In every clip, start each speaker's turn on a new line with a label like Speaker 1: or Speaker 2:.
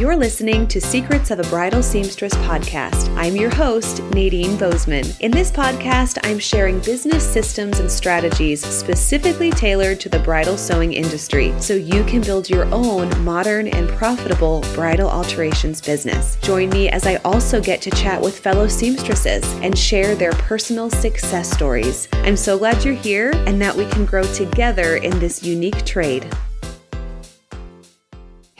Speaker 1: You're listening to Secrets of a Bridal Seamstress podcast. I'm your host, Nadine Bozeman. In this podcast, I'm sharing business systems and strategies specifically tailored to the bridal sewing industry so you can build your own modern and profitable bridal alterations business. Join me as I also get to chat with fellow seamstresses and share their personal success stories. I'm so glad you're here and that we can grow together in this unique trade.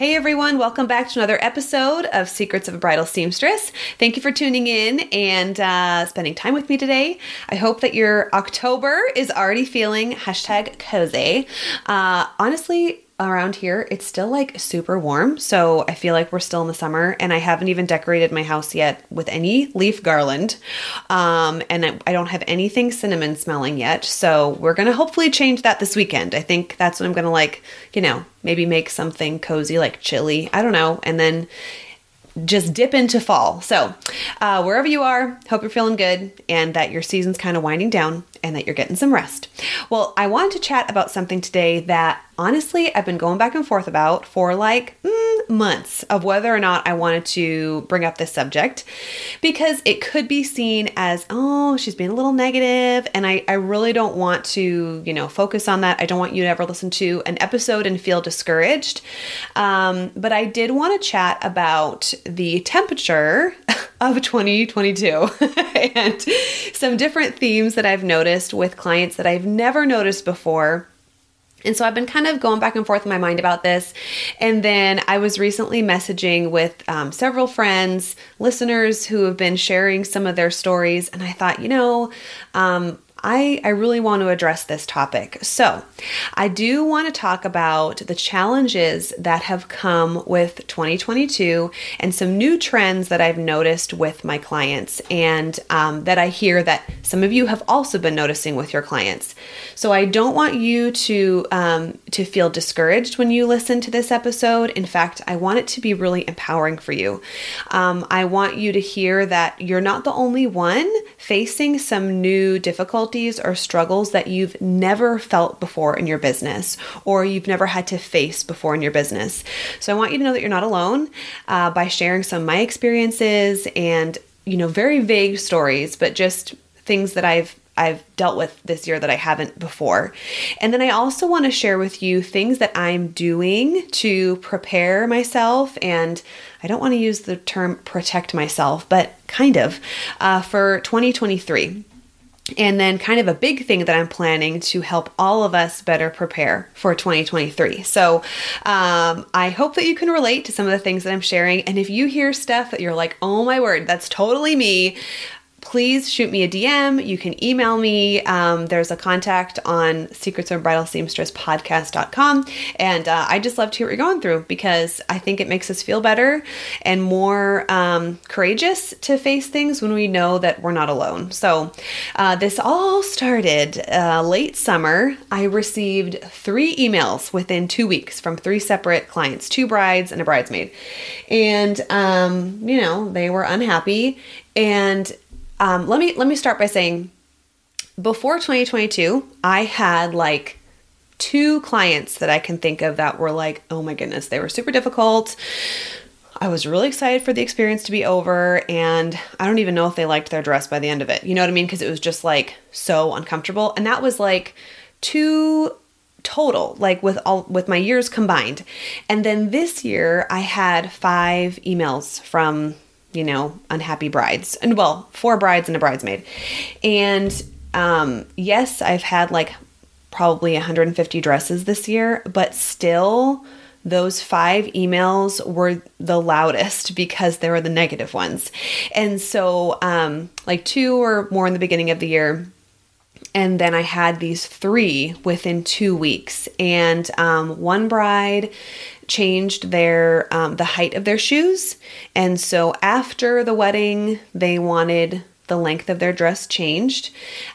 Speaker 1: Hey everyone, welcome back to another episode of Secrets of a Bridal Seamstress. Thank you for tuning in and uh, spending time with me today. I hope that your October is already feeling hashtag cozy. Uh, honestly, around here, it's still like super warm. So I feel like we're still in the summer, and I haven't even decorated my house yet with any leaf garland. Um, and I don't have anything cinnamon smelling yet. So we're going to hopefully change that this weekend. I think that's what I'm going to like, you know, maybe make something cozy like chili. I don't know. And then just dip into fall. So, uh, wherever you are, hope you're feeling good and that your season's kind of winding down and that you're getting some rest. Well, I wanted to chat about something today that honestly I've been going back and forth about for like mm, months of whether or not I wanted to bring up this subject because it could be seen as, oh, she's being a little negative, and I, I really don't want to, you know, focus on that. I don't want you to ever listen to an episode and feel discouraged. Um, but I did want to chat about the temperature of 2022 and some different themes that I've noticed with clients that I've never noticed before. And so I've been kind of going back and forth in my mind about this. And then I was recently messaging with um, several friends, listeners who have been sharing some of their stories. And I thought, you know, um, I, I really want to address this topic. So, I do want to talk about the challenges that have come with 2022 and some new trends that I've noticed with my clients and um, that I hear that some of you have also been noticing with your clients. So, I don't want you to um, to feel discouraged when you listen to this episode. In fact, I want it to be really empowering for you. Um, I want you to hear that you're not the only one facing some new difficulties difficulties or struggles that you've never felt before in your business or you've never had to face before in your business. So I want you to know that you're not alone uh, by sharing some of my experiences and, you know, very vague stories, but just things that I've I've dealt with this year that I haven't before. And then I also want to share with you things that I'm doing to prepare myself and I don't want to use the term protect myself, but kind of uh, for 2023. And then, kind of a big thing that I'm planning to help all of us better prepare for 2023. So, um, I hope that you can relate to some of the things that I'm sharing. And if you hear stuff that you're like, oh my word, that's totally me, please shoot me a DM. You can email me. Um, there's a contact on secrets of bridal seamstress podcast.com. And uh, I just love to hear what you're going through because I think it makes us feel better and more um, courageous to face things when we know that we're not alone. So uh, this all started uh, late summer. I received three emails within two weeks from three separate clients, two brides and a bridesmaid. And, um, you know, they were unhappy. And um, let me let me start by saying before 2022, I had like two clients that I can think of that were like, oh my goodness, they were super difficult. I was really excited for the experience to be over, and I don't even know if they liked their dress by the end of it. You know what I mean? Because it was just like so uncomfortable. And that was like two total like with all with my years combined and then this year i had five emails from you know, unhappy brides. And well, four brides and a bridesmaid. And um, yes, I've had like probably 150 dresses this year, but still those five emails were the loudest because they were the negative ones. And so, um, like two or more in the beginning of the year, and then I had these three within two weeks. And um, one bride changed their um, the height of their shoes, and so after the wedding, they wanted the length of their dress changed.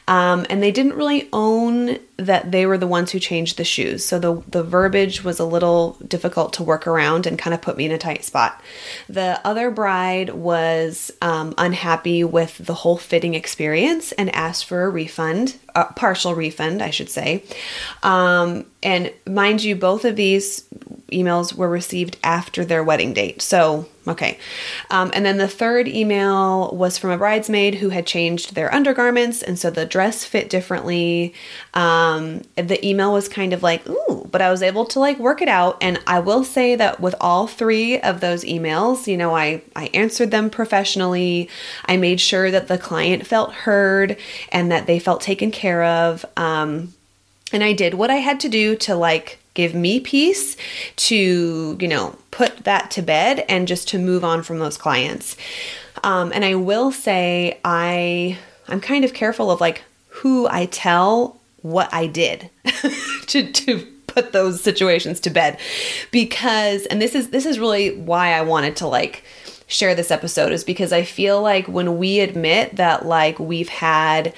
Speaker 1: Um, and they didn't really own that they were the ones who changed the shoes. So the, the verbiage was a little difficult to work around and kind of put me in a tight spot. The other bride was um, unhappy with the whole fitting experience and asked for a refund, a partial refund, I should say. Um, and mind you, both of these emails were received after their wedding date. So, okay. Um, and then the third email was from a bridesmaid who had changed their undergarments. And so the dress fit differently. Um, the email was kind of like, ooh, but I was able to like work it out. And I will say that with all three of those emails, you know, I, I answered them professionally. I made sure that the client felt heard and that they felt taken care of. Um, and I did what I had to do to like give me peace to, you know, put that to bed and just to move on from those clients. Um, and I will say I I'm kind of careful of like who I tell what I did to to put those situations to bed because and this is this is really why I wanted to like share this episode is because I feel like when we admit that like we've had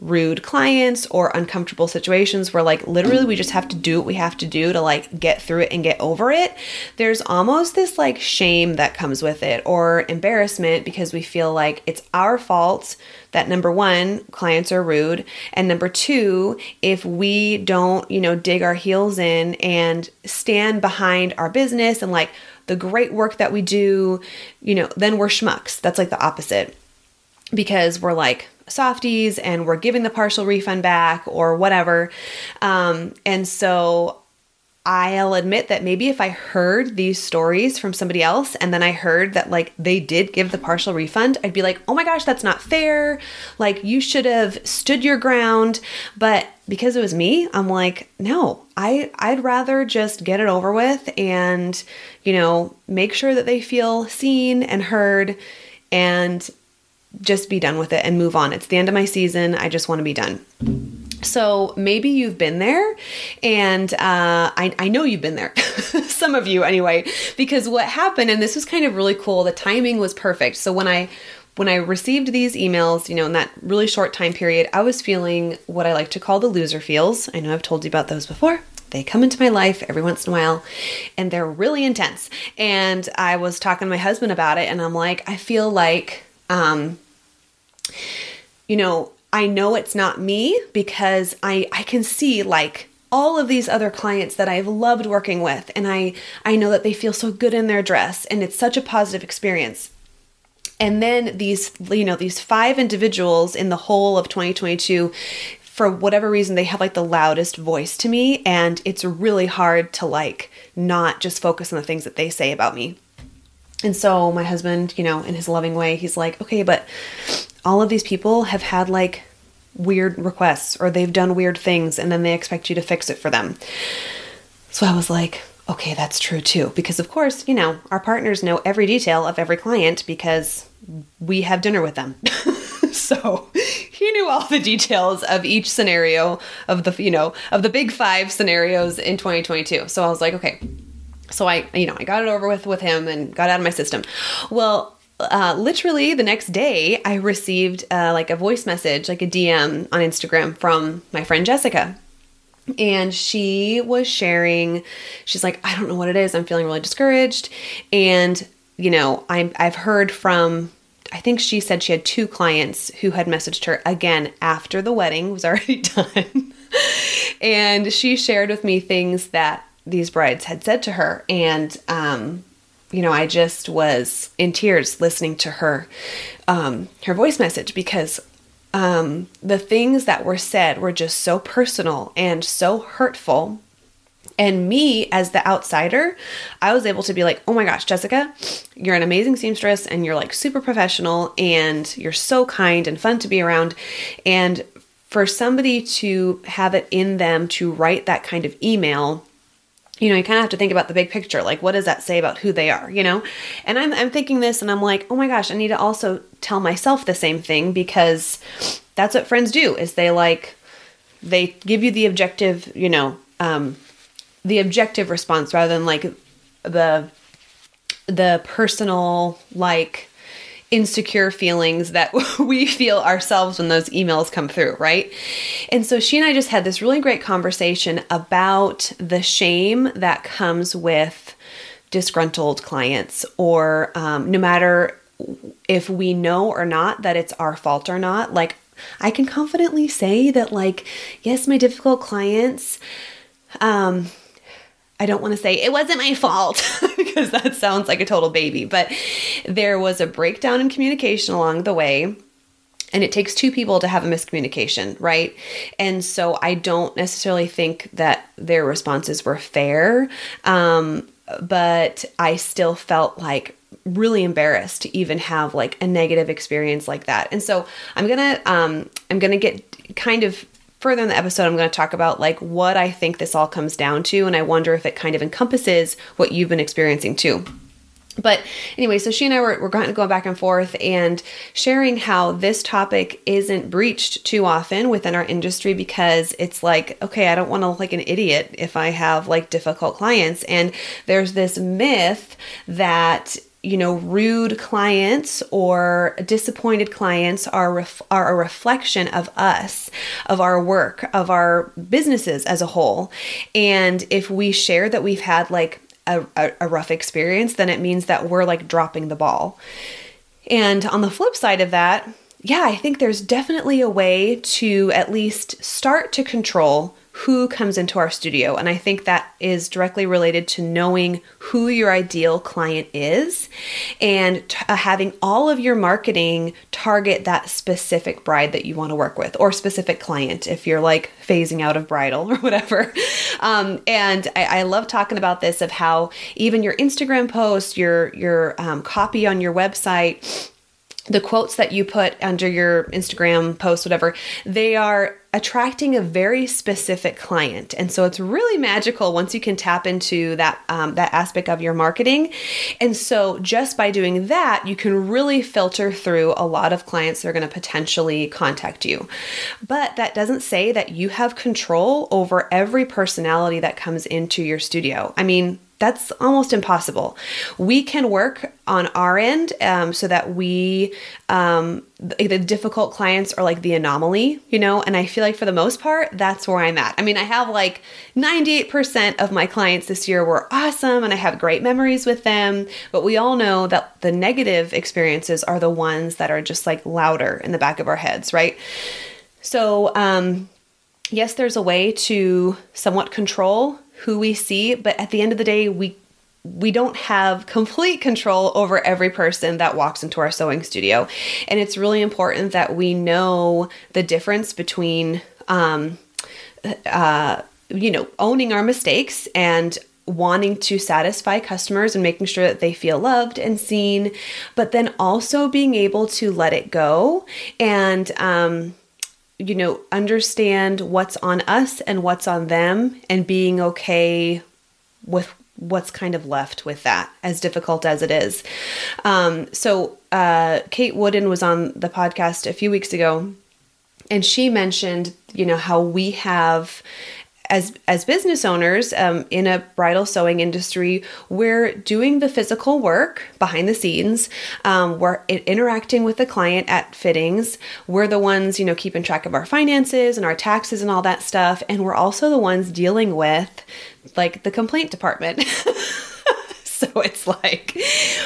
Speaker 1: rude clients or uncomfortable situations where like literally we just have to do what we have to do to like get through it and get over it there's almost this like shame that comes with it or embarrassment because we feel like it's our fault that number one clients are rude and number two if we don't you know dig our heels in and stand behind our business and like the great work that we do you know then we're schmucks. That's like the opposite because we're like softies and we're giving the partial refund back or whatever. Um, and so I'll admit that maybe if I heard these stories from somebody else and then I heard that like they did give the partial refund, I'd be like, oh my gosh, that's not fair. Like you should have stood your ground. But because it was me, I'm like, no, I, I'd rather just get it over with and, you know, make sure that they feel seen and heard and just be done with it and move on. It's the end of my season. I just want to be done. So maybe you've been there, and uh, I, I know you've been there, some of you anyway, because what happened, and this was kind of really cool. The timing was perfect. So when I when I received these emails, you know, in that really short time period, I was feeling what I like to call the loser feels. I know I've told you about those before. They come into my life every once in a while and they're really intense. And I was talking to my husband about it, and I'm like, I feel like um, you know, I know it's not me because I I can see like all of these other clients that I've loved working with and I I know that they feel so good in their dress and it's such a positive experience. And then these you know, these five individuals in the whole of 2022 for whatever reason they have like the loudest voice to me and it's really hard to like not just focus on the things that they say about me. And so my husband, you know, in his loving way, he's like, "Okay, but all of these people have had like weird requests or they've done weird things and then they expect you to fix it for them. So I was like, okay, that's true too. Because, of course, you know, our partners know every detail of every client because we have dinner with them. so he knew all the details of each scenario of the, you know, of the big five scenarios in 2022. So I was like, okay. So I, you know, I got it over with with him and got out of my system. Well, uh, literally the next day, I received uh, like a voice message, like a DM on Instagram from my friend Jessica. And she was sharing, she's like, I don't know what it is. I'm feeling really discouraged. And, you know, i I've heard from I think she said she had two clients who had messaged her again after the wedding was already done. and she shared with me things that these brides had said to her. And um, you know, I just was in tears listening to her um, her voice message because um, the things that were said were just so personal and so hurtful. And me, as the outsider, I was able to be like, oh my gosh, Jessica, you're an amazing seamstress and you're like super professional and you're so kind and fun to be around. And for somebody to have it in them to write that kind of email you know, you kind of have to think about the big picture. Like, what does that say about who they are, you know? And I'm, I'm thinking this and I'm like, oh my gosh, I need to also tell myself the same thing because that's what friends do is they like, they give you the objective, you know, um, the objective response rather than like the, the personal, like, insecure feelings that we feel ourselves when those emails come through, right? And so she and I just had this really great conversation about the shame that comes with disgruntled clients, or um, no matter if we know or not that it's our fault or not. Like, I can confidently say that, like, yes, my difficult clients, um, I don't want to say it wasn't my fault because that sounds like a total baby, but there was a breakdown in communication along the way. And it takes two people to have a miscommunication, right? And so I don't necessarily think that their responses were fair. Um, but I still felt like really embarrassed to even have like a negative experience like that. And so I'm gonna um, I'm gonna get kind of further in the episode. I'm going to talk about like what I think this all comes down to, and I wonder if it kind of encompasses what you've been experiencing too. But anyway, so she and I were, were going back and forth and sharing how this topic isn't breached too often within our industry because it's like, okay, I don't want to look like an idiot if I have like difficult clients. And there's this myth that you know, rude clients or disappointed clients are ref- are a reflection of us, of our work, of our businesses as a whole. And if we share that we've had like a, a, a rough experience, then it means that we're like dropping the ball. And on the flip side of that, yeah, I think there's definitely a way to at least start to control who comes into our studio. And I think that is directly related to knowing who your ideal client is and t- uh, having all of your marketing target that specific bride that you want to work with or specific client if you're like phasing out of bridal or whatever. Um, and I, I, love talking about this of how even your Instagram post, your, your um, copy on your website, the quotes that you put under your Instagram post, whatever, they are attracting a very specific client, and so it's really magical once you can tap into that um, that aspect of your marketing. And so, just by doing that, you can really filter through a lot of clients that are going to potentially contact you. But that doesn't say that you have control over every personality that comes into your studio. I mean, that's almost impossible. We can work on our end um, so that we, um, the, the difficult clients are like the anomaly, you know, and I feel like for the most part, that's where I'm at. I mean, I have like 98% of my clients this year were awesome and I have great memories with them, but we all know that the negative experiences are the ones that are just like louder in the back of our heads, right? So, um, yes, there's a way to somewhat control who we see, but at the end of the day, we we don't have complete control over every person that walks into our sewing studio. And it's really important that we know the difference between, um, uh, you know, owning our mistakes and wanting to satisfy customers and making sure that they feel loved and seen, but then also being able to let it go and, um, you know, understand what's on us and what's on them and being okay with what's kind of left with that, as difficult as it is. Um, so, uh, Kate Wooden was on the podcast a few weeks ago, and she mentioned, you know, how we have as as business owners um, in a bridal sewing industry, we're doing the physical work behind the scenes. Um, we're interacting with the client at fittings. We're the ones, you know, keeping track of our finances and our taxes and all that stuff, and we're also the ones dealing with like the complaint department. so it's like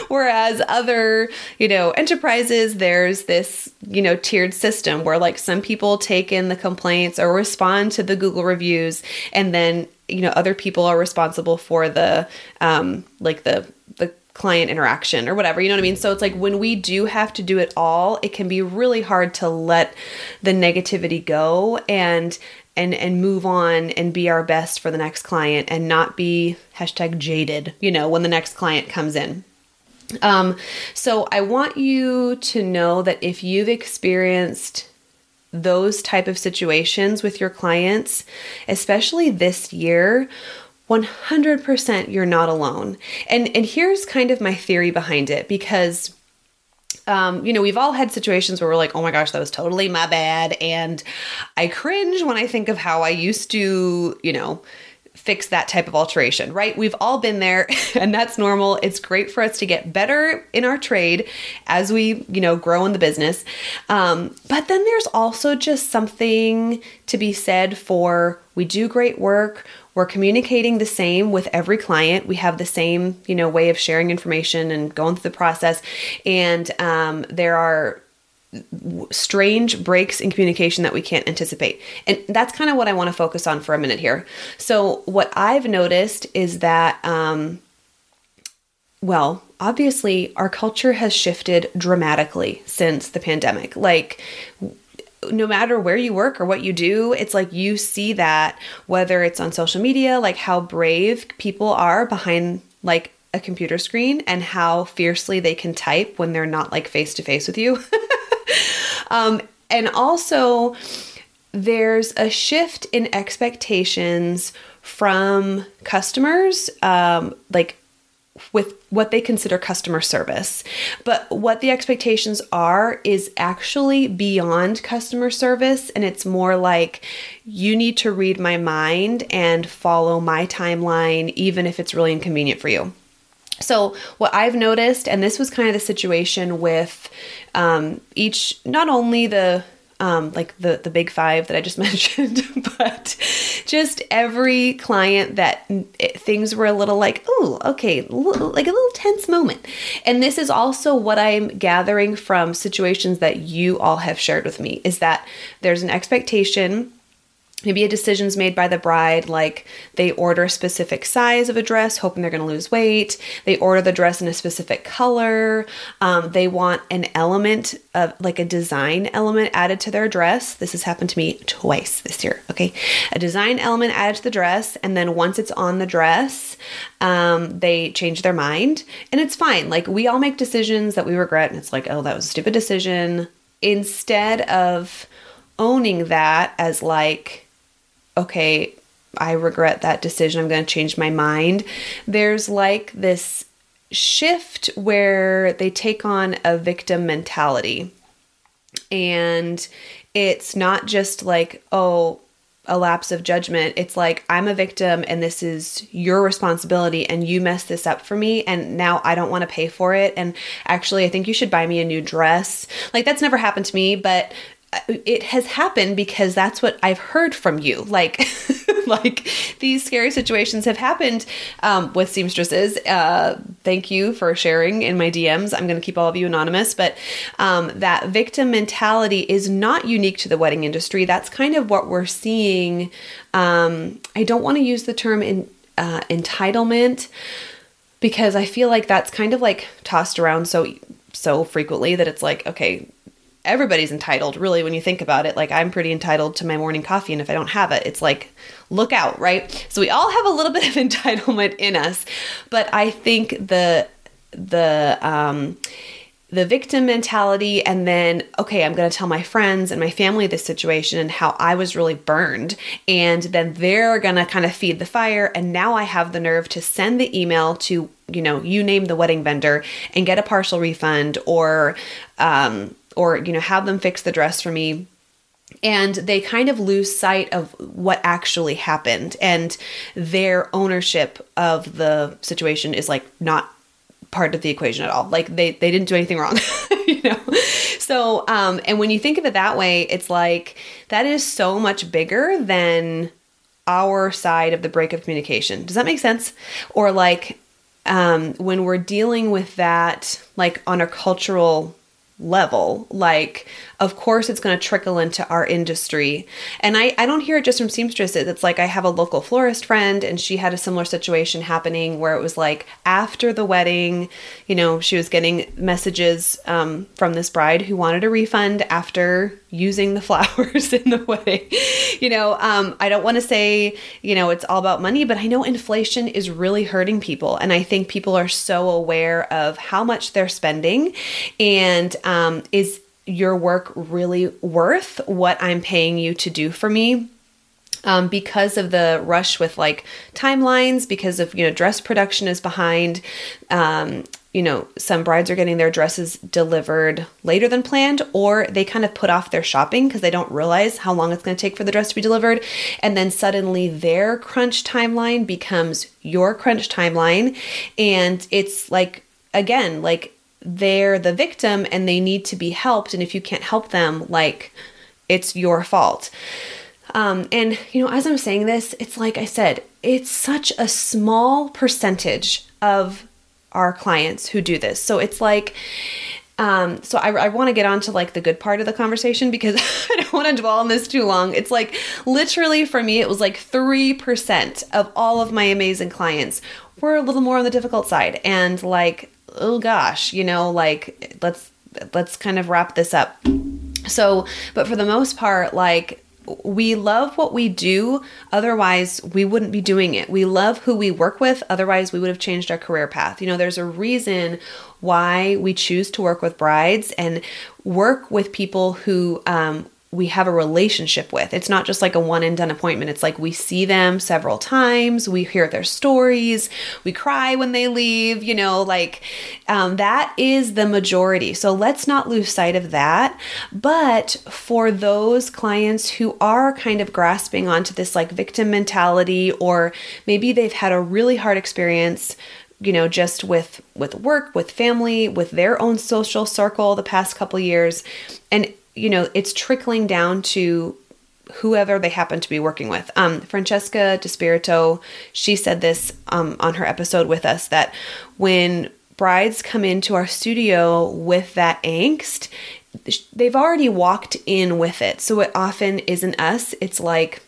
Speaker 1: whereas other you know enterprises there's this you know tiered system where like some people take in the complaints or respond to the google reviews and then you know other people are responsible for the um like the the client interaction or whatever you know what i mean? So it's like when we do have to do it all it can be really hard to let the negativity go and and and move on and be our best for the next client and not be hashtag jaded you know when the next client comes in. Um, so i want you to know that if you've experienced those type of situations with your clients especially this year 100% you're not alone. And and here's kind of my theory behind it because um, you know, we've all had situations where we're like, oh my gosh, that was totally my bad. And I cringe when I think of how I used to, you know, fix that type of alteration, right? We've all been there and that's normal. It's great for us to get better in our trade as we, you know, grow in the business. Um, but then there's also just something to be said for we do great work. We're communicating the same with every client. We have the same, you know, way of sharing information and going through the process. And um, there are strange breaks in communication that we can't anticipate. And that's kind of what I want to focus on for a minute here. So, what I've noticed is that, um, well, obviously, our culture has shifted dramatically since the pandemic. Like, no matter where you work or what you do, it's like you see that whether it's on social media, like how brave people are behind like a computer screen and how fiercely they can type when they're not like face to face with you. um, and also, there's a shift in expectations from customers, um, like with what they consider customer service. But what the expectations are is actually beyond customer service. And it's more like you need to read my mind and follow my timeline, even if it's really inconvenient for you. So, what I've noticed, and this was kind of the situation with um, each, not only the um, like the the big five that I just mentioned, but just every client that it, things were a little like, oh, okay, like a little tense moment. And this is also what I'm gathering from situations that you all have shared with me is that there's an expectation maybe a decision's made by the bride like they order a specific size of a dress hoping they're going to lose weight. They order the dress in a specific color. Um, they want an element of like a design element added to their dress. This has happened to me twice this year okay? A design element added to the dress and then once it's on the dress um, they change their mind and it's fine. Like we all make decisions that we regret and it's like oh that was a stupid decision. Instead of owning that as like okay, I regret that decision. I'm going to change my mind. There's like this shift where they take on a victim mentality. And it's not just like, oh, a lapse of judgment. It's like, I'm a victim and this is your responsibility and you messed this up for me and now I don't want to pay for it. And actually, I think you should buy me a new dress. Like, that's never happened to me, but it has happened because that's what I've heard from you. Like, like these scary situations have happened um, with seamstresses. Uh, thank you for sharing in my DMs. I'm going to keep all of you anonymous, but um, that victim mentality is not unique to the wedding industry. That's kind of what we're seeing. Um, I don't want to use the term in uh, entitlement because I feel like that's kind of like tossed around so so frequently that it's like okay everybody's entitled really when you think about it. Like i'm pretty entitled to my morning coffee and if i don't have it it's like look out right? So we all have a little bit of entitlement in us but i think the the um the victim mentality and then okay i'm going to tell my friends and my family this situation and how i was really burned and then they're going to kind of feed the fire and now i have the nerve to send the email to you know you name the wedding vendor and get a partial refund or um or you know have them fix the dress for me. And they kind of lose sight of what actually happened. And their ownership of the situation is like not part of the equation at all. Like they they didn't do anything wrong you know? So um and when you think of it that way it's like that is so much bigger than our side of the break of communication. Does that make sense? Or like um when we're dealing with that like on a cultural level. Like of course it's going to trickle into our industry. And I, I don't hear it just from seamstresses. It's like i have a local florist friend and she had a similar situation happening where it was like after the wedding you know she was getting messages um, from this bride who wanted a refund after using the flowers in the wedding. You know um, i don't want to say you know it's all about money but i know inflation is really hurting people. And i think people are so aware of how much they're spending and um, is your work really worth what I'm paying you to do for me? Um, because of the rush with like timelines, because of, you know, dress production is behind. Um, you know, some brides are getting their dresses delivered later than planned, or they kind of put off their shopping because they don't realize how long it's going to take for the dress to be delivered. And then suddenly their crunch timeline becomes your crunch timeline. And it's like, again, like they're the victim and they need to be helped. And if you can't help them, like it's your fault. Um, and, you know, as I'm saying this, it's like I said, it's such a small percentage of our clients who do this. So it's like, Um, so I, I want to get on to like the good part of the conversation because I don't want to dwell on this too long. It's like literally for me, it was like 3% of all of my amazing clients were a little more on the difficult side. And like, oh gosh, you know, like let's, let's kind of wrap this up. So, but for the most part, like we love what we do, otherwise, we wouldn't be doing it. We love who we work with, otherwise, we would have changed our career path. You know, there's a reason why we choose to work with brides and work with people who um, we have a relationship with. It's not just like a one and done appointment. It's like we see them several times, we hear their stories, we cry when they leave, you know, like um, that is the majority. So let's not lose sight of that. But for those clients who are kind of grasping onto this like victim mentality, or maybe they've had a really hard experience you know just with with work with family with their own social circle the past couple years and you know, it's trickling down to whoever they happen to be working with. Um, Francesca Despirito, she said this um, on her episode with us that when brides come into our studio with that angst, they've already walked in with it. So it often isn't us, it's like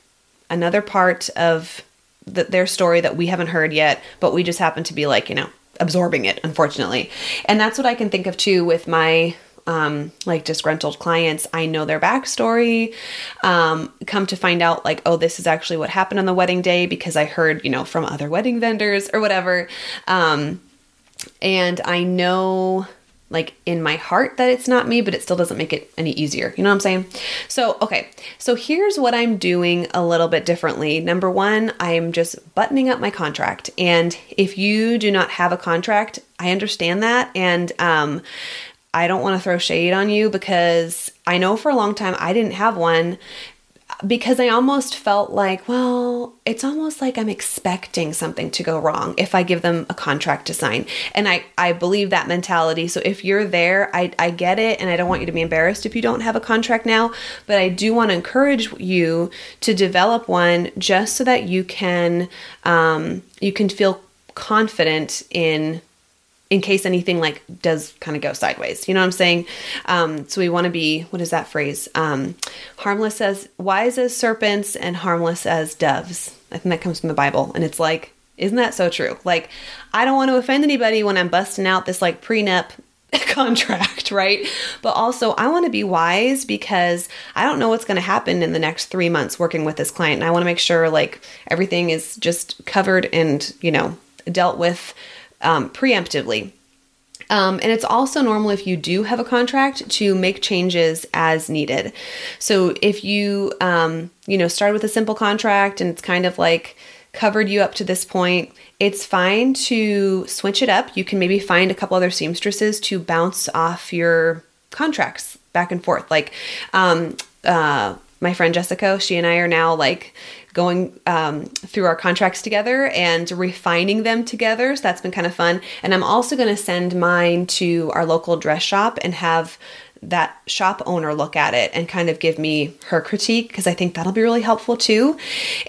Speaker 1: another part of the, their story that we haven't heard yet, but we just happen to be like, you know, absorbing it, unfortunately. And that's what I can think of too with my um, like disgruntled clients, I know their backstory. Um, come to find out, like, oh, this is actually what happened on the wedding day because I heard, you know, from other wedding vendors or whatever. Um, and I know, like, in my heart that it's not me, but it still doesn't make it any easier. You know what I'm saying? So, okay. So here's what I'm doing a little bit differently. Number one, I'm just buttoning up my contract. And if you do not have a contract, I understand that. And, um, I don't want to throw shade on you because I know for a long time I didn't have one because I almost felt like, well, it's almost like I'm expecting something to go wrong if I give them a contract to sign. And I, I believe that mentality. So if you're there, I, I get it. And I don't want you to be embarrassed if you don't have a contract now. But I do want to encourage you to develop one just so that you can, um, you can feel confident in in case anything like does kind of go sideways. You know what I'm saying? Um, so we want to be, what is that phrase? Um, harmless as, wise as serpents and harmless as doves. I think that comes from the Bible. And it's like, isn't that so true? Like, I don't want to offend anybody when I'm busting out this like prenup contract, right? But also, I want to be wise because I don't know what's going to happen in the next three months working with this client. And I want to make sure like everything is just covered and, you know, dealt with um, preemptively. Um, and it's also normal if you do have a contract to make changes as needed. So if you, um, you know, start with a simple contract and it's kind of like covered you up to this point, it's fine to switch it up. You can maybe find a couple other seamstresses to bounce off your contracts back and forth. Like, um, uh, my friend Jessica, she and I are now like going um, through our contracts together and refining them together. So that's been kind of fun. And I'm also going to send mine to our local dress shop and have that shop owner look at it and kind of give me her critique because I think that'll be really helpful too.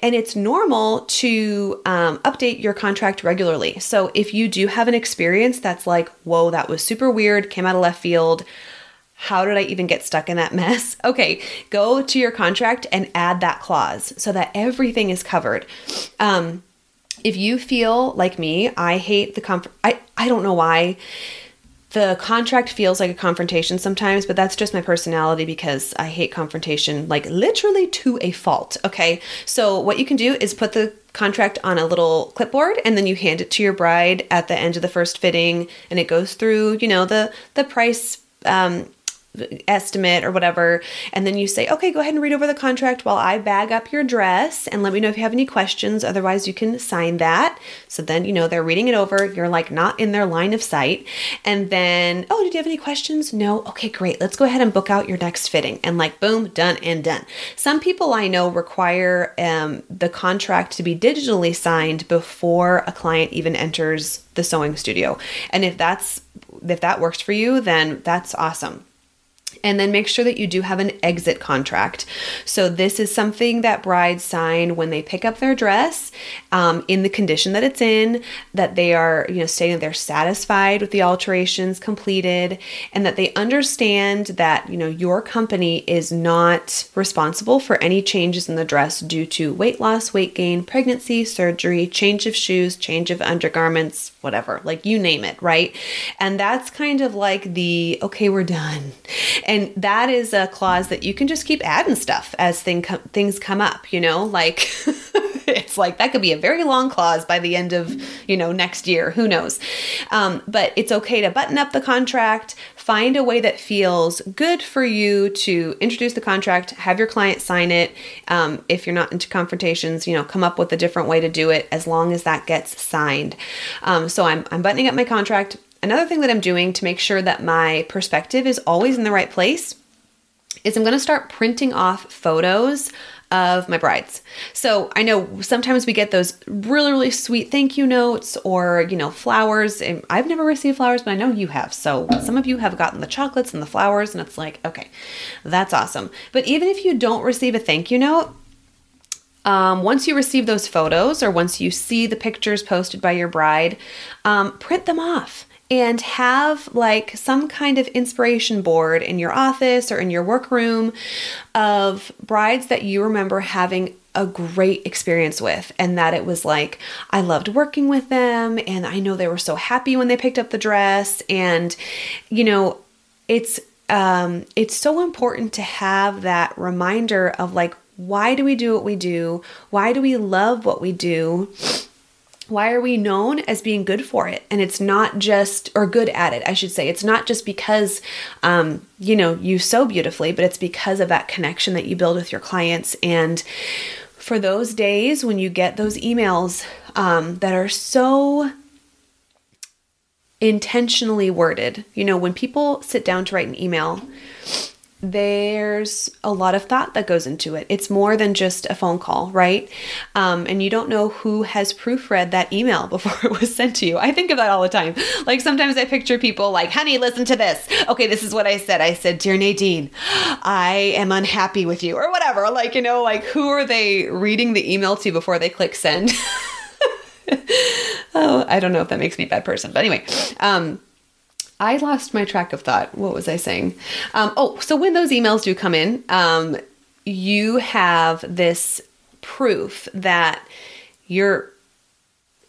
Speaker 1: And it's normal to um, update your contract regularly. So if you do have an experience that's like, whoa, that was super weird, came out of left field, how did I even get stuck in that mess? Okay, go to your contract and add that clause so that everything is covered. Um, if you feel like me, I hate the comfort. I I don't know why the contract feels like a confrontation sometimes, but that's just my personality because I hate confrontation like literally to a fault. Okay, so what you can do is put the contract on a little clipboard and then you hand it to your bride at the end of the first fitting, and it goes through you know the the price. Um, estimate or whatever. And then you say okay go ahead and read over the contract while i bag up your dress and let me know if you have any questions. Otherwise you can sign that. So then you know they're reading it over. You're like not in their line of sight. And then oh did you have any questions? No? Okay great. Let's go ahead and book out your next fitting. And like boom done and done. Some people i know require um, the contract to be digitally signed before a client even enters the sewing studio. And if that's if that works for you then that's awesome And then make sure that you do have an exit contract. So, this is something that brides sign when they pick up their dress um, in the condition that it's in, that they are, you know, stating that they're satisfied with the alterations completed, and that they understand that, you know, your company is not responsible for any changes in the dress due to weight loss, weight gain, pregnancy, surgery, change of shoes, change of undergarments, whatever, like you name it, right? And that's kind of like the okay, we're done. And that is a clause that you can just keep adding stuff as thing com- things come up, you know, like it's like that could be a very long clause by the end of, you know, next year, who knows. Um, but it's okay to button up the contract, find a way that feels good for you to introduce the contract, have your client sign it. Um, if you're not into confrontations, you know, come up with a different way to do it as long as that gets signed. Um, so I'm, I'm buttoning up my contract. Another thing that I'm doing to make sure that my perspective is always in the right place is I'm going to start printing off photos of my brides. So I know sometimes we get those really, really sweet thank you notes or, you know, flowers. And I've never received flowers, but I know you have. So some of you have gotten the chocolates and the flowers, and it's like, okay, that's awesome. But even if you don't receive a thank you note, um, once you receive those photos or once you see the pictures posted by your bride, um, print them off and have like some kind of inspiration board in your office or in your workroom of brides that you remember having a great experience with and that it was like I loved working with them and I know they were so happy when they picked up the dress and you know it's um it's so important to have that reminder of like why do we do what we do? Why do we love what we do? Why are we known as being good for it? And it's not just or good at it i should say. It's not just because um, you know you sew beautifully but it's because of that connection that you build with your clients. And for those days when you get those emails um, that are so intentionally worded you know when people sit down to write an email there's a lot of thought that goes into it. It's more than just a phone call, right? Um, and you don't know who has proofread that email before it was sent to you. I think of that all the time. Like sometimes I picture people like, honey, listen to this. Okay, this is what I said. I said, Dear Nadine, I am unhappy with you, or whatever. Like, you know, like who are they reading the email to before they click send? oh, I don't know if that makes me a bad person. But anyway, um, I lost my track of thought. What was I saying? Um, oh, so when those emails do come in, um, you have this proof that you're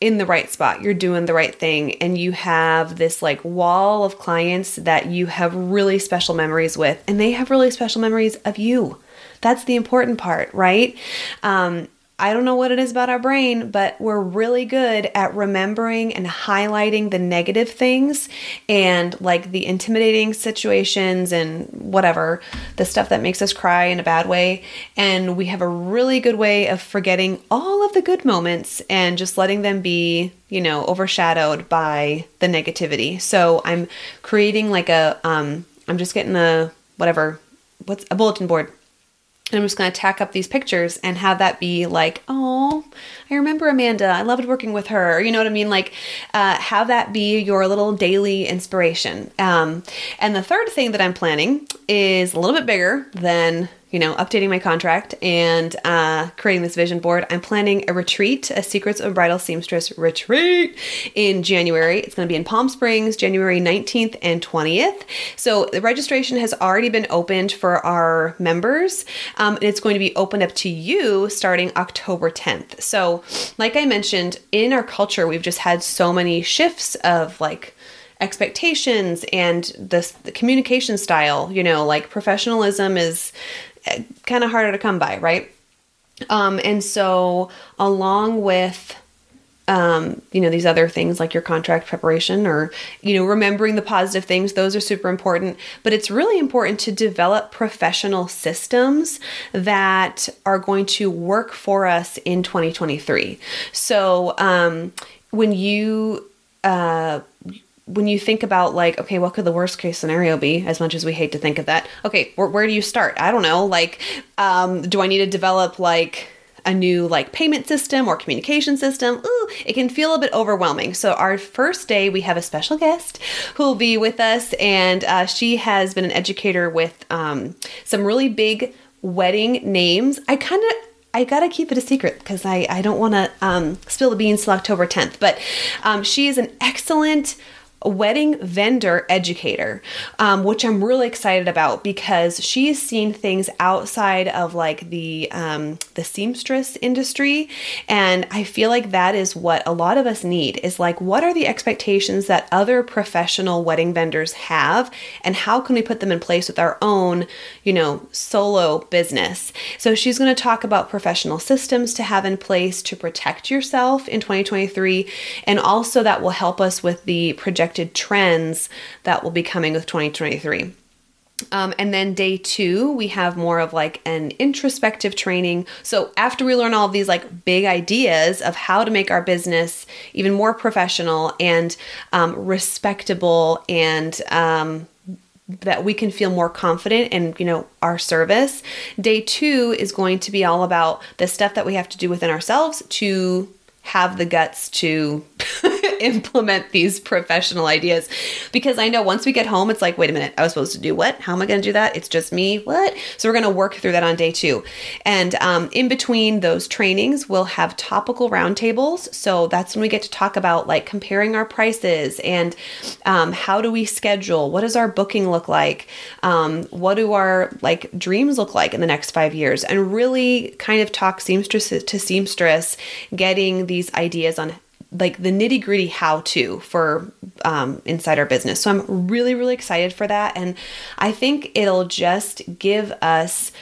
Speaker 1: in the right spot, you're doing the right thing, and you have this like wall of clients that you have really special memories with, and they have really special memories of you. That's the important part, right? Um, I don't know what it is about our brain, but we're really good at remembering and highlighting the negative things and like the intimidating situations and whatever, the stuff that makes us cry in a bad way. And we have a really good way of forgetting all of the good moments and just letting them be, you know, overshadowed by the negativity. So I'm creating like a, um, I'm just getting a whatever, what's a bulletin board and I'm just going to tack up these pictures and have that be like, oh, I remember Amanda. I loved working with her. You know what I mean? Like, uh, have that be your little daily inspiration. Um, and the third thing that I'm planning is a little bit bigger than you know, updating my contract and uh, creating this vision board. I'm planning a retreat, a Secrets of Bridal Seamstress retreat in January. It's going to be in Palm Springs, January 19th and 20th. So the registration has already been opened for our members, um, and it's going to be opened up to you starting October 10th. So, like I mentioned, in our culture, we've just had so many shifts of like, expectations and the, the communication style you know like professionalism is kind of harder to come by, right? Um, and so, along with um, you know, these other things like your contract preparation or, you know, remembering the positive things, those are super important. But it's really important to develop professional systems that are going to work for us in 2023. So, um, when you uh, when you think about like okay what could the worst case scenario be as much as we hate to think of that okay where, where do you start i don't know like um, do i need to develop like a new like payment system or communication system, ooh, it can feel a bit overwhelming. So, our first day, we have a special guest who will be with us, and uh, she has been an educator with um, some really big wedding names. I kind of I gotta keep it a secret because I, I don't want to um, spill the beans till October 10th. But um, she is an excellent wedding vendor educator, um, which I'm really excited about because she's seen things outside of like the um, the seamstress industry, and I feel like that is what a lot of us need is like what are the expectations that other professional wedding vendors have, and how can we put them in place with our own, you know, solo business. So she's going to talk about professional systems to have in place to protect yourself in 2023, and also that will help us with the project trends that will be coming with 2023. Um, and then day two, we have more of like an introspective training. So after we learn all of these like big ideas of how to make our business even more professional and um, respectable and um, that we can feel more confident in you know our service day two is going to be all about the stuff that we have to do within ourselves to have the guts to implement these professional ideas because I know once we get home, it's like, wait a minute, I was supposed to do what? How am I going to do that? It's just me. What? So we're going to work through that on day two. And um, in between those trainings, we'll have topical roundtables. So that's when we get to talk about like comparing our prices and um, how do we schedule? What does our booking look like? Um, what do our like dreams look like in the next five years? And really kind of talk seamstress to seamstress, getting these ideas on like the nitty gritty how to for um, inside our business. So I'm really, really excited for that. And I think it'll just give us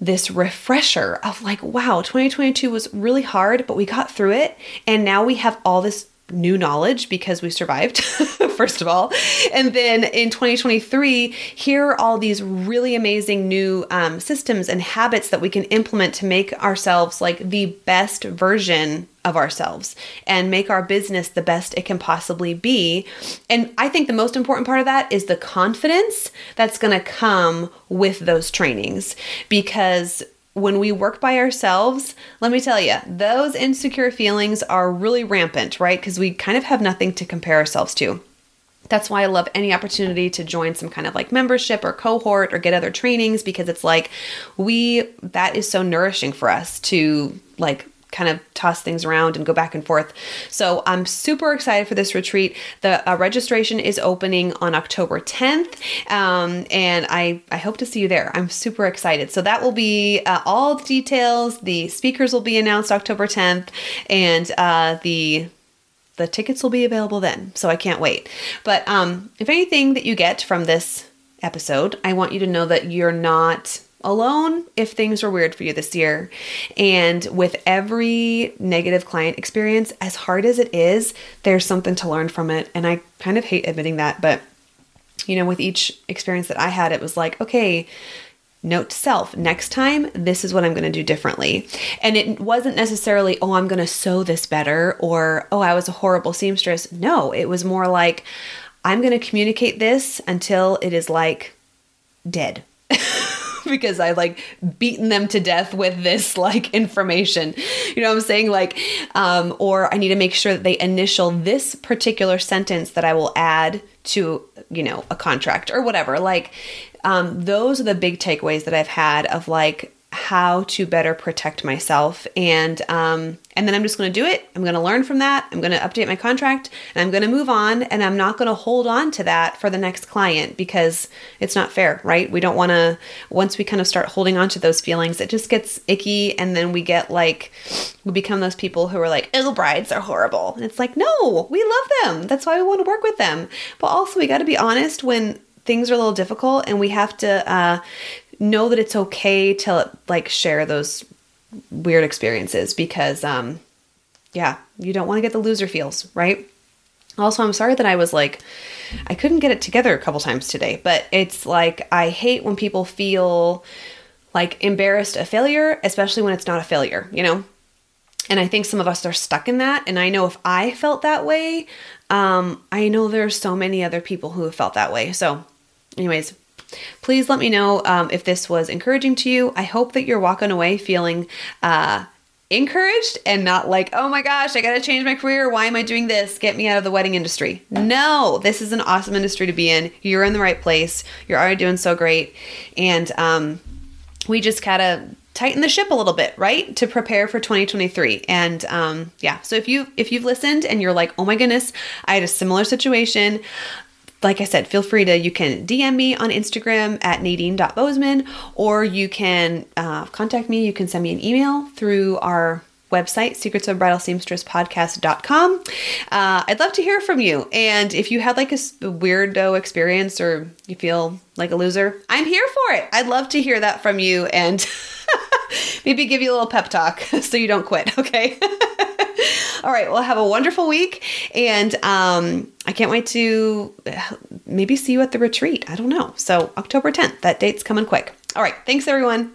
Speaker 1: this refresher of like, wow, 2022 was really hard, but we got through it. And now we have all this new knowledge because we survived, first of all. And then in 2023, here are all these really amazing new um, systems and habits that we can implement to make ourselves like the best version of ourselves and make our business the best it can possibly be. And I think the most important part of that is the confidence that's going to come with those trainings because when we work by ourselves, let me tell you, those insecure feelings are really rampant, right? Because we kind of have nothing to compare ourselves to. That's why I love any opportunity to join some kind of like membership or cohort or get other trainings because it's like we, that is so nourishing for us to like kind of toss things around and go back and forth. So I'm super excited for this retreat. The uh, registration is opening on October 10th, um, and I I hope to see you there. I'm super excited. So that will be uh, all the details. The speakers will be announced October 10th, and uh, the the tickets will be available then. So I can't wait. But um, if anything that you get from this episode, I want you to know that you're not alone if things were weird for you this year. And with every negative client experience, as hard as it is, there's something to learn from it. And I kind of hate admitting that, but you know, with each experience that I had, it was like, okay, note to self next time this is what i'm going to do differently and it wasn't necessarily oh i'm going to sew this better or oh i was a horrible seamstress no it was more like i'm going to communicate this until it is like dead because I like beaten them to death with this like information. You know what I'm saying? Like, um, or I need to make sure that they initial this particular sentence that I will add to, you know, a contract or whatever. Like, um, those are the big takeaways that I've had of like, how to better protect myself. And um, and then i'm just going to do it. I'm going to learn from that. I'm going to update my contract and i'm going to move on. And i'm not going to hold on to that for the next client because it's not fair right? We don't want to once we kind of start holding on to those feelings it just gets icky and then we get like we become those people who are like oh brides are horrible. And it's like no we love them. That's why we want to work with them. But also we got to be honest when things are a little difficult and we have to uh, know that it's okay to like share those weird experiences because um yeah, you don't want to get the loser feels, right? Also, I'm sorry that I was like I couldn't get it together a couple times today, but it's like I hate when people feel like embarrassed a failure, especially when it's not a failure, you know? And I think some of us are stuck in that. And I know if I felt that way, um, I know there's so many other people who have felt that way. So, anyways, Please let me know um, if this was encouraging to you. I hope that you're walking away feeling uh, encouraged and not like, oh my gosh, I got to change my career. Why am I doing this? Get me out of the wedding industry. No, this is an awesome industry to be in. You're in the right place. You're already doing so great. And um, we just gotta tighten the ship a little bit, right? To prepare for 2023. And um, yeah, so if you if you've listened and you're like, oh my goodness, I had a similar situation like I said, feel free to, you can DM me on Instagram at nadine.bozeman, or you can uh, contact me. You can send me an email through our website, secrets of bridal seamstress podcast.com. Uh, I'd love to hear from you. And if you had like a weirdo experience or you feel like a loser, I'm here for it. I'd love to hear that from you and maybe give you a little pep talk so you don't quit. Okay. All right. Well, have a wonderful week. And um, I can't wait to maybe see you at the retreat. I don't know. So, October 10th, that date's coming quick. All right. Thanks, everyone.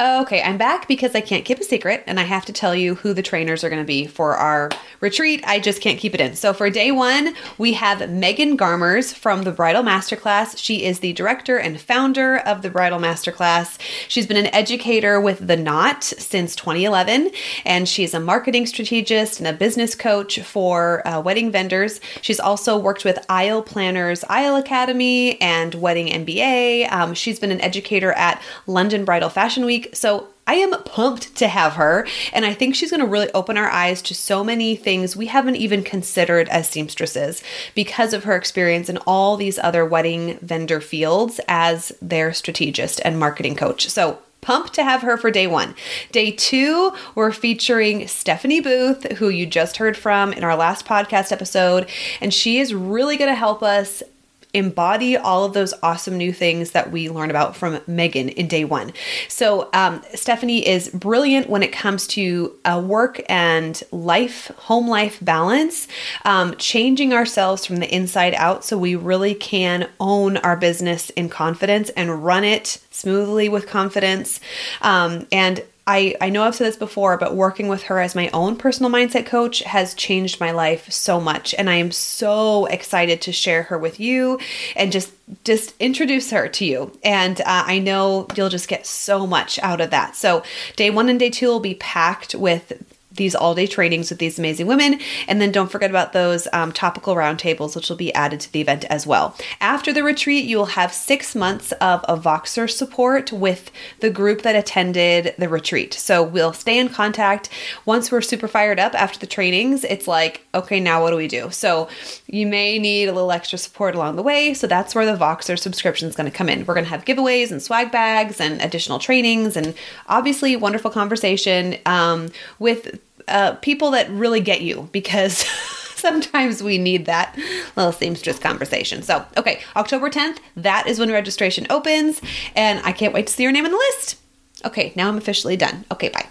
Speaker 1: Okay, I'm back because I can't keep a secret and I have to tell you who the trainers are going to be for our retreat. I just can't keep it in. So, for day one, we have Megan Garmers from the Bridal Masterclass. She is the director and founder of the Bridal Masterclass. She's been an educator with The Knot since 2011, and she's a marketing strategist and a business coach for uh, wedding vendors. She's also worked with Aisle Planners, Aisle Academy, and Wedding MBA. Um, she's been an educator at London Bridal Fashion So I am pumped to have her, and I think she's going to really open our eyes to so many things we haven't even considered as seamstresses because of her experience in all these other wedding vendor fields as their strategist and marketing coach. So pumped to have her for day one. Day two, we're featuring Stephanie Booth, who you just heard from in our last podcast episode, and she is really going to help us embody all of those awesome new things that we learn about from Megan in day one. So, um, Stephanie is brilliant when it comes to uh, work and life, home life balance, um, changing ourselves from the inside out so we really can own our business in confidence and run it smoothly with confidence. Um, and I, I know I've said this before, but working with her as my own personal mindset coach has changed my life so much. And I am so excited to share her with you and just just introduce her to you. And uh, I know you'll just get so much out of that. So day one and day two will be packed with these all day trainings with these amazing women. And then don't forget about those um, topical roundtables, which will be added to the event as well. After the retreat, you will have six months of a Voxer support with the group that attended the retreat. So we'll stay in contact. Once we're super fired up after the trainings, it's like, okay, now what do we do? So you may need a little extra support along the way. So that's where the Voxer subscription is going to come in. We're going to have giveaways and swag bags and additional trainings and obviously wonderful conversation um, with uh, people that really get you because sometimes we need that little seamstress conversation. So, okay, October 10th, that is when registration opens, and I can't wait to see your name on the list. Okay, now I'm officially done. Okay, bye.